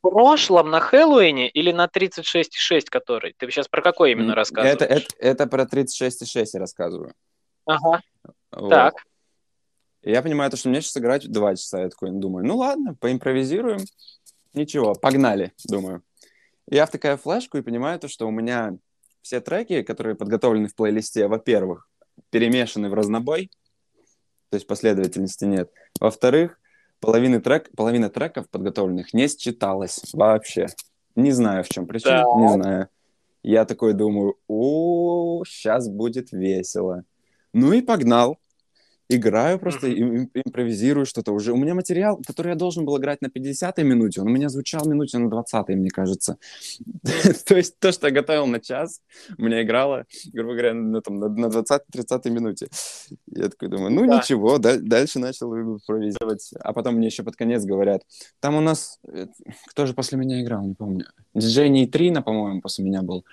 прошлом, на Хэллоуине или на 36,6 который? Ты сейчас про какой именно рассказываешь? Это, это, это про 36,6 я рассказываю. Ага, Вот. так. Я понимаю, то, что мне сейчас играть два часа. Я такой думаю, ну ладно, поимпровизируем. Ничего, погнали, думаю. Я втыкаю флешку и понимаю то, что у меня все треки, которые подготовлены в плейлисте, во-первых, перемешаны в разнобой, то есть последовательности нет. Во-вторых, половины трек, половина треков подготовленных не считалась вообще. Не знаю, в чем причина, Так. не знаю. Я такой думаю, о, сейчас будет весело. Ну и погнал. Играю просто, им- им- импровизирую что-то уже. У меня материал, который я должен был играть на 50-й минуте, он у меня звучал минуте на 20-й, мне кажется. <laughs> То есть то, что я готовил на час, у меня играло, грубо говоря, на, там, на, на 20-30 минуте. Я такой думаю, ну Да. ничего, да- дальше начал импровизировать. А потом мне еще под конец говорят, там у нас, э, кто же после меня играл, не помню. Диджей Нейтрина, по-моему, после меня был.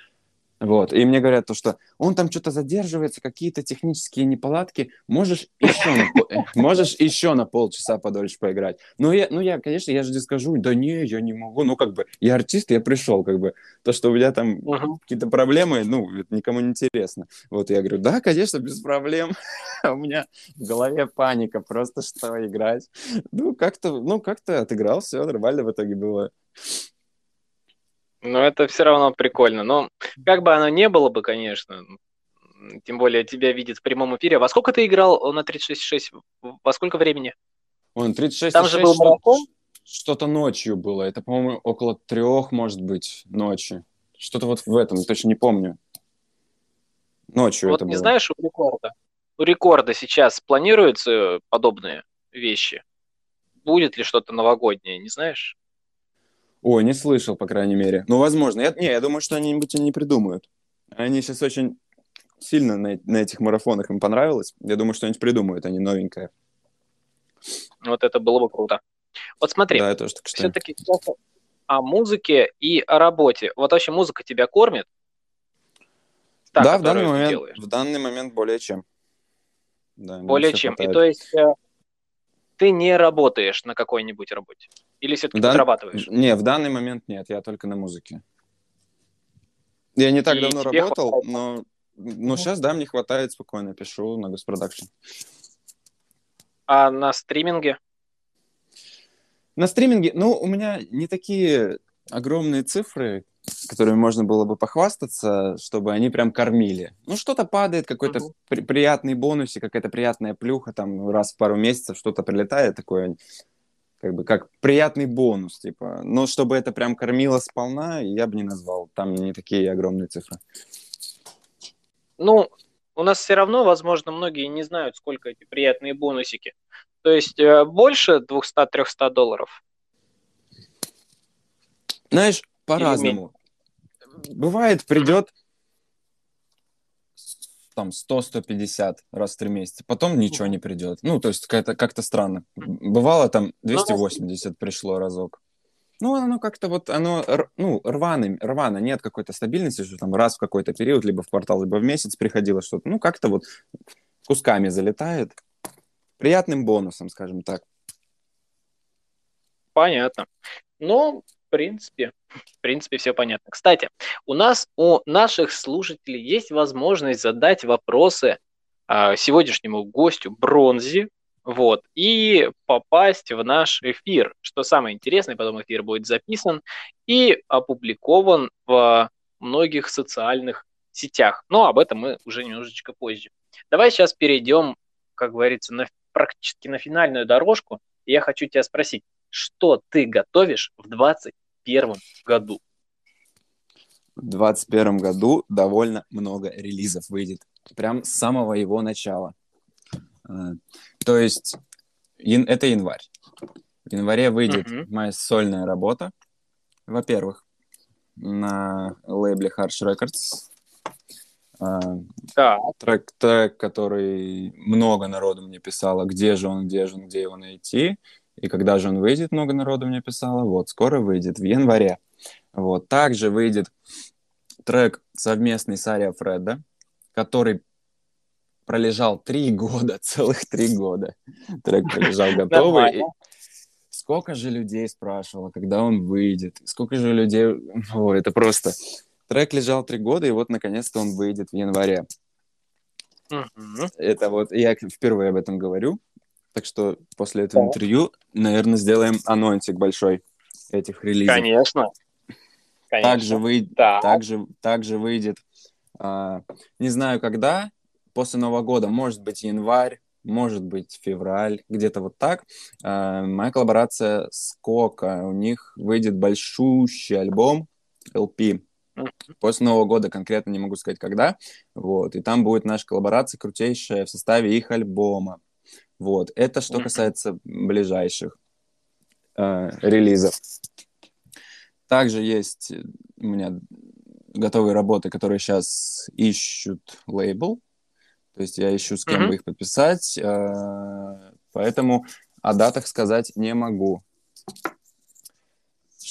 Вот, и мне говорят то, что он там что-то задерживается, какие-то технические неполадки, можешь еще на, э, можешь еще на полчаса подольше поиграть. Ну я, ну я, конечно, я же скажу, да не, я не могу, ну как бы, я артист, я пришел, как бы, то, что у меня там Мгм. какие-то проблемы, ну, это никому не интересно. Вот я говорю, да, конечно, без проблем. <laughs> А у меня в голове паника, просто что играть. Ну, как-то, ну, как-то отыграл, все нормально в итоге было. Но это все равно прикольно. Но как бы оно не было бы, конечно, тем более тебя видит в прямом эфире. Во сколько ты играл на 36.6? Во сколько времени? Он 36 Там же был марафон? Что-то ночью было. Это, по-моему, около трех, может быть, ночи. Что-то вот в этом, точно не помню. Ночью вот это не было. знаешь у рекорда? У рекорда сейчас планируются подобные вещи? Будет ли что-то новогоднее, не знаешь? Ой, не слышал, по крайней мере. Ну, возможно. Я, не, я думаю, что они нибудь не придумают. Они сейчас очень сильно на, на этих марафонах им понравилось. Я думаю, что они придумают, они новенькое. Вот это было бы круто. Вот смотри, Да, тоже так все-таки о музыке и о работе. Вот вообще музыка тебя кормит? Та, да, в данный, момент, делаешь? в данный момент более чем. Да, Более чем. И хватает. то есть э, ты не работаешь на какой-нибудь работе? Или все-таки Да- зарабатываешь? Не, в данный момент нет, я только на музыке. Я не так И давно работал, хватает? но, но сейчас, да, мне хватает, спокойно пишу на госпродакшн. А на стриминге? На стриминге, ну, у меня не такие огромные цифры, которыми можно было бы похвастаться, чтобы они прям кормили. Ну, что-то падает, какой-то Мгм. при- приятный бонусик, какая-то приятная плюха, там раз в пару месяцев что-то прилетает такое, как бы как приятный бонус, типа. Но чтобы это прям кормило сполна, я бы не назвал. Там не такие огромные цифры. Ну, у нас все равно, возможно, многие не знают, сколько эти приятные бонусики. То есть э, больше 200-300 долларов? Знаешь, по-разному. Бывает, придет там 100-150 раз в три месяца, потом ничего не придет. Ну, то есть как-то как странно. Бывало там 280 пришло разок. Ну, оно как-то вот, оно, ну, рваный, рвано, нет какой-то стабильности, что там раз в какой-то период, либо в квартал, либо в месяц приходило что-то. Ну, как-то вот кусками залетает. Приятным бонусом, скажем так. Понятно. Ну, в принципе, в принципе, все понятно. Кстати, у нас, у наших слушателей есть возможность задать вопросы а, сегодняшнему гостю Бронзи, вот, и попасть в наш эфир. Что самое интересное, потом эфир будет записан и опубликован в многих социальных сетях. Но об этом мы уже немножечко позже. Давай сейчас перейдем, как говорится, на, практически на финальную дорожку. И я хочу тебя спросить, что ты готовишь в 2021 году? В 2021 году довольно много релизов выйдет. Прям с самого его начала. А, То есть это январь. В январе выйдет Мгм. моя сольная работа. Во-первых, на лейбле Harsh Records. А, Так, Трек, трек, который много народу мне писало, где же он, где же он, где его найти. И когда же он выйдет, много народу мне писало. Вот, скоро выйдет, в январе. Вот, также выйдет трек совместный с Ария Фредда, который пролежал три года, <laughs> целых три года. Трек пролежал <laughs> готовый. И. Сколько же людей спрашивало, когда он выйдет? Сколько же людей... О, это просто... Трек лежал три года, и вот, наконец-то, он выйдет в январе. Мгм. Это вот я впервые об этом говорю. Так что после этого Так. интервью, наверное, сделаем анонсик большой этих релизов. Конечно. Конечно. Также, вы... Так. также, также выйдет, а, не знаю когда, после Нового года, может быть январь, может быть февраль, где-то вот так. А, моя коллаборация с Кока, у них выйдет большущий альбом LP. После Нового года конкретно не могу сказать когда. Вот. И там будет наша коллаборация крутейшая в составе их альбома. Вот. Это что касается ближайших э, релизов. Также есть у меня готовые работы, которые сейчас ищут лейбл. То есть я ищу, с кем Мгм. бы их подписать. э, Поэтому о датах сказать не могу.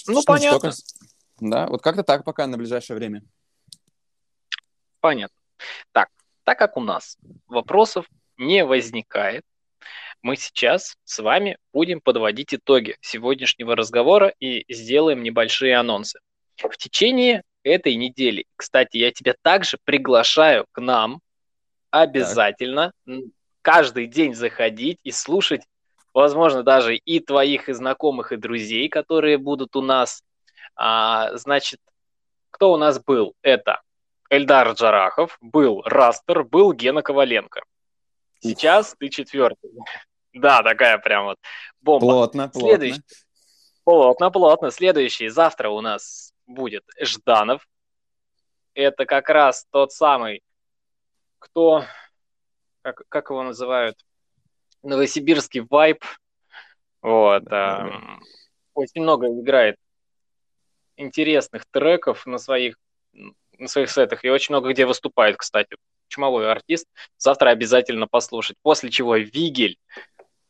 Ну, Что- понятно. что Да, вот как-то так пока на ближайшее время. Понятно. Так, так как у нас вопросов не возникает, мы сейчас с вами будем подводить итоги сегодняшнего разговора и сделаем небольшие анонсы. В течение этой недели, кстати, я тебя также приглашаю к нам обязательно м, каждый день заходить и слушать, возможно, даже и твоих и знакомых, и друзей, которые будут у нас. А, значит, кто у нас был? Это Эльдар Джарахов, был Растер, был Гена Коваленко. Сейчас ты четвертый. Да, такая прям вот бомба. Плотно, плотно. Следующий. Плотно, плотно. Следующий. Завтра у нас будет Жданов. Это как раз тот самый, кто, как, как его называют, новосибирский вайп. Вот. Да, да. Очень много играет интересных треков на своих, на своих сетах и очень много где выступает, кстати. Чумовой артист. Завтра обязательно послушать. После чего Вигель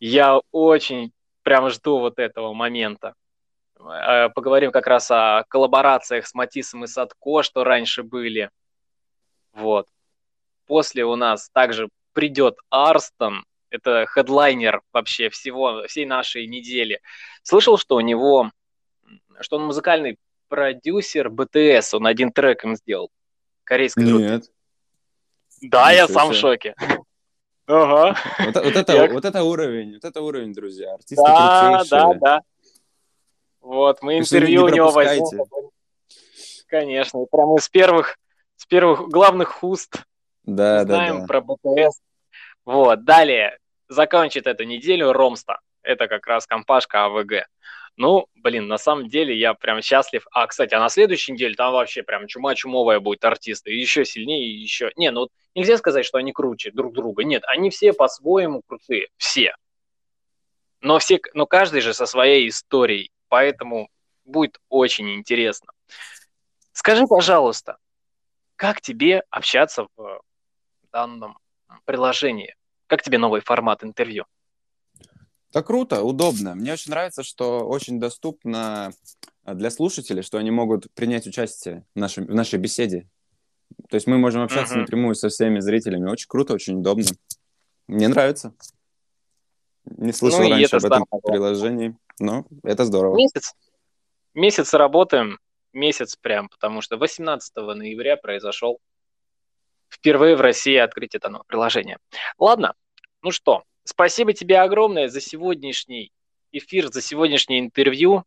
я очень прям жду вот этого момента. Э, поговорим как раз о коллаборациях с Матисом и Садко, что раньше были. Вот. После у нас также придет Арстон, это хедлайнер вообще всего, всей нашей недели. Слышал, что у него, что он музыкальный продюсер БТС, он один трек им сделал. Корейской Нет. Да, Ничего я сам в шоке. Ага. Вот, вот, это, Я... вот это уровень, вот это уровень, друзья. Артисты да, крутейшие. да, да. Вот, мы интервью у него возьмем. Конечно, прямо из первых, с первых главных уст да, знаем да, да. про БТС. Вот, далее закончит эту неделю Ромста. Это как раз компашка АВГ. Ну, блин, на самом деле я прям счастлив. А, кстати, а на следующей неделе там вообще прям чума-чумовая будет артисты. Еще сильнее, еще... Не, ну нельзя сказать, что они круче друг друга. Нет, они все по-своему крутые. Все. Но, все, но каждый же со своей историей. Поэтому будет очень интересно. Скажи, пожалуйста, как тебе общаться в данном приложении? Как тебе новый формат интервью? Да круто, удобно. Мне очень нравится, что очень доступно а, для слушателей, что они могут принять участие в нашей, в нашей беседе. То есть мы можем общаться uh-huh. напрямую со всеми зрителями. Очень круто, очень удобно. Мне нравится. Не слышал ну, раньше об этом самое. приложении, но это здорово. Месяц. Месяц работаем, месяц прям, потому что 18 ноября произошел впервые в России открытие данного приложения. Ладно, ну что, Спасибо тебе огромное за сегодняшний эфир, за сегодняшнее интервью.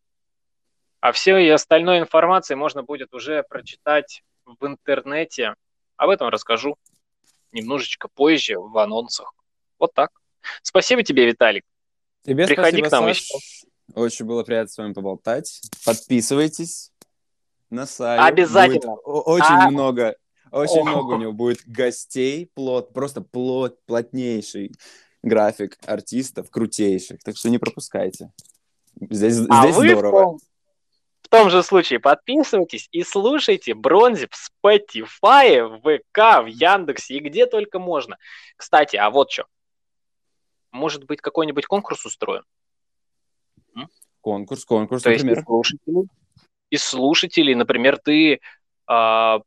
А все и остальной информации можно будет уже прочитать в интернете. Об этом расскажу немножечко позже в анонсах. Вот так. Спасибо тебе, Виталик. Тебе Приходи спасибо, к нам Саш. еще. Очень было приятно с вами поболтать. Подписывайтесь на сайт. Обязательно. Будет очень а... много, очень О. много у него будет гостей, плот, просто плот, плотнейший график артистов крутейших, так что не пропускайте. Здесь, а здесь вы здорово. В том, в том же случае подписывайтесь и слушайте Бронзи в Spotify, в ВК, в Яндексе и где только можно. Кстати, а вот что. Может быть, какой-нибудь конкурс устроим? Конкурс, конкурс, То например. Есть и слушателей, и слушателей, например, ты э,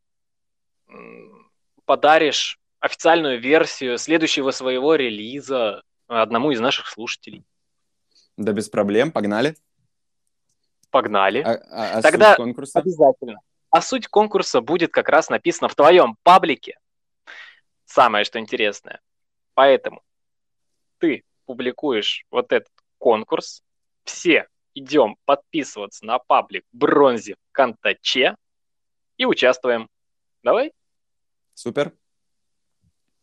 подаришь официальную версию следующего своего релиза одному из наших слушателей. Да без проблем, погнали. Погнали. А, а, а Тогда суть конкурса? обязательно. А суть конкурса будет как раз написана в твоем паблике. Самое, что интересное. Поэтому ты публикуешь вот этот конкурс, все идем подписываться на паблик Бронзи в Кантаче и участвуем. Давай? Супер.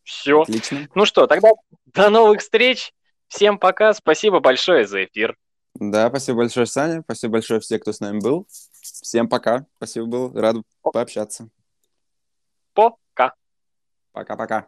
Все. Отлично. Ну что, тогда до новых встреч. Всем пока. Спасибо большое за эфир. Да, спасибо большое, Саня. Спасибо большое всем, кто с нами был. Всем пока. Спасибо, был рад пообщаться. Пока. Пока-пока.